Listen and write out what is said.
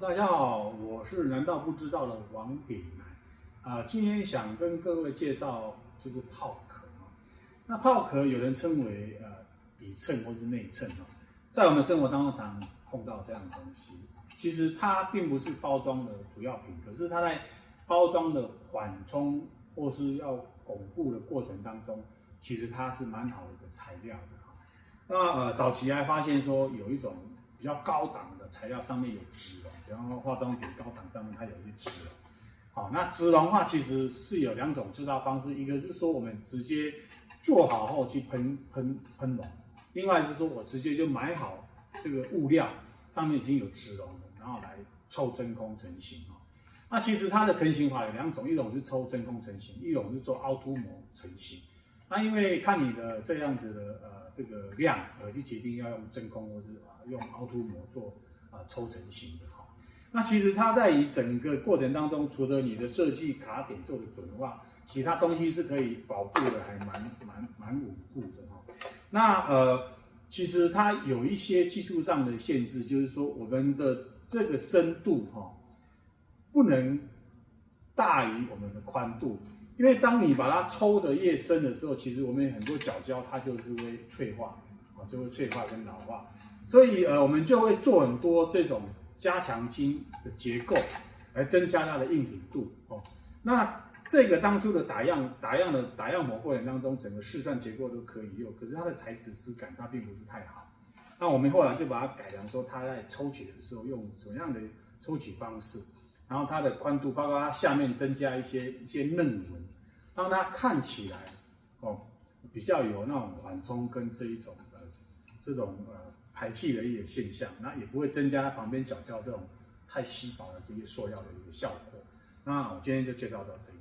大家好，我是难道不知道的王炳南啊、今天想跟各位介绍就是泡壳啊。那泡壳有人称为呃底衬或是内衬啊，在我们生活当中常碰到这样的东西。其实它并不是包装的主要品，可是它在包装的缓冲或是要巩固的过程当中，其实它是蛮好的一个材料的。那呃早期还发现说有一种比较高档的材料上面有脂溶，比方说化妆品高档上面它有一些脂溶。好，那脂溶的话其实是有两种制造方式，一个是说我们直接做好后去喷喷喷溶，另外是说我直接就买好这个物料，上面已经有脂溶了，然后来抽真空成型哦。那其实它的成型法有两种，一种是抽真空成型，一种是做凹凸膜成型。那因为看你的这样子的呃这个量，而去决定要用真空或是用凹凸膜做啊抽成型的哈。那其实它在于整个过程当中，除了你的设计卡点做的准的话，其他东西是可以保护的，还蛮蛮蛮稳固的哈。那呃，其实它有一些技术上的限制，就是说我们的这个深度哈，不能大于我们的宽度。因为当你把它抽得越深的时候，其实我们很多角胶它就是会脆化，啊，就会脆化跟老化，所以呃，我们就会做很多这种加强筋的结构，来增加它的硬挺度哦。那这个当初的打样打样的打样模过程当中，整个试算结构都可以用，可是它的材质质感它并不是太好。那我们后来就把它改良，说它在抽取的时候用什么样的抽取方式。然后它的宽度，包括它下面增加一些一些嫩纹，让它看起来哦比较有那种缓冲跟这一种呃这种呃排气的一个现象，那也不会增加它旁边角胶这种太稀薄的这些塑料的一个效果。那我今天就介绍到这里。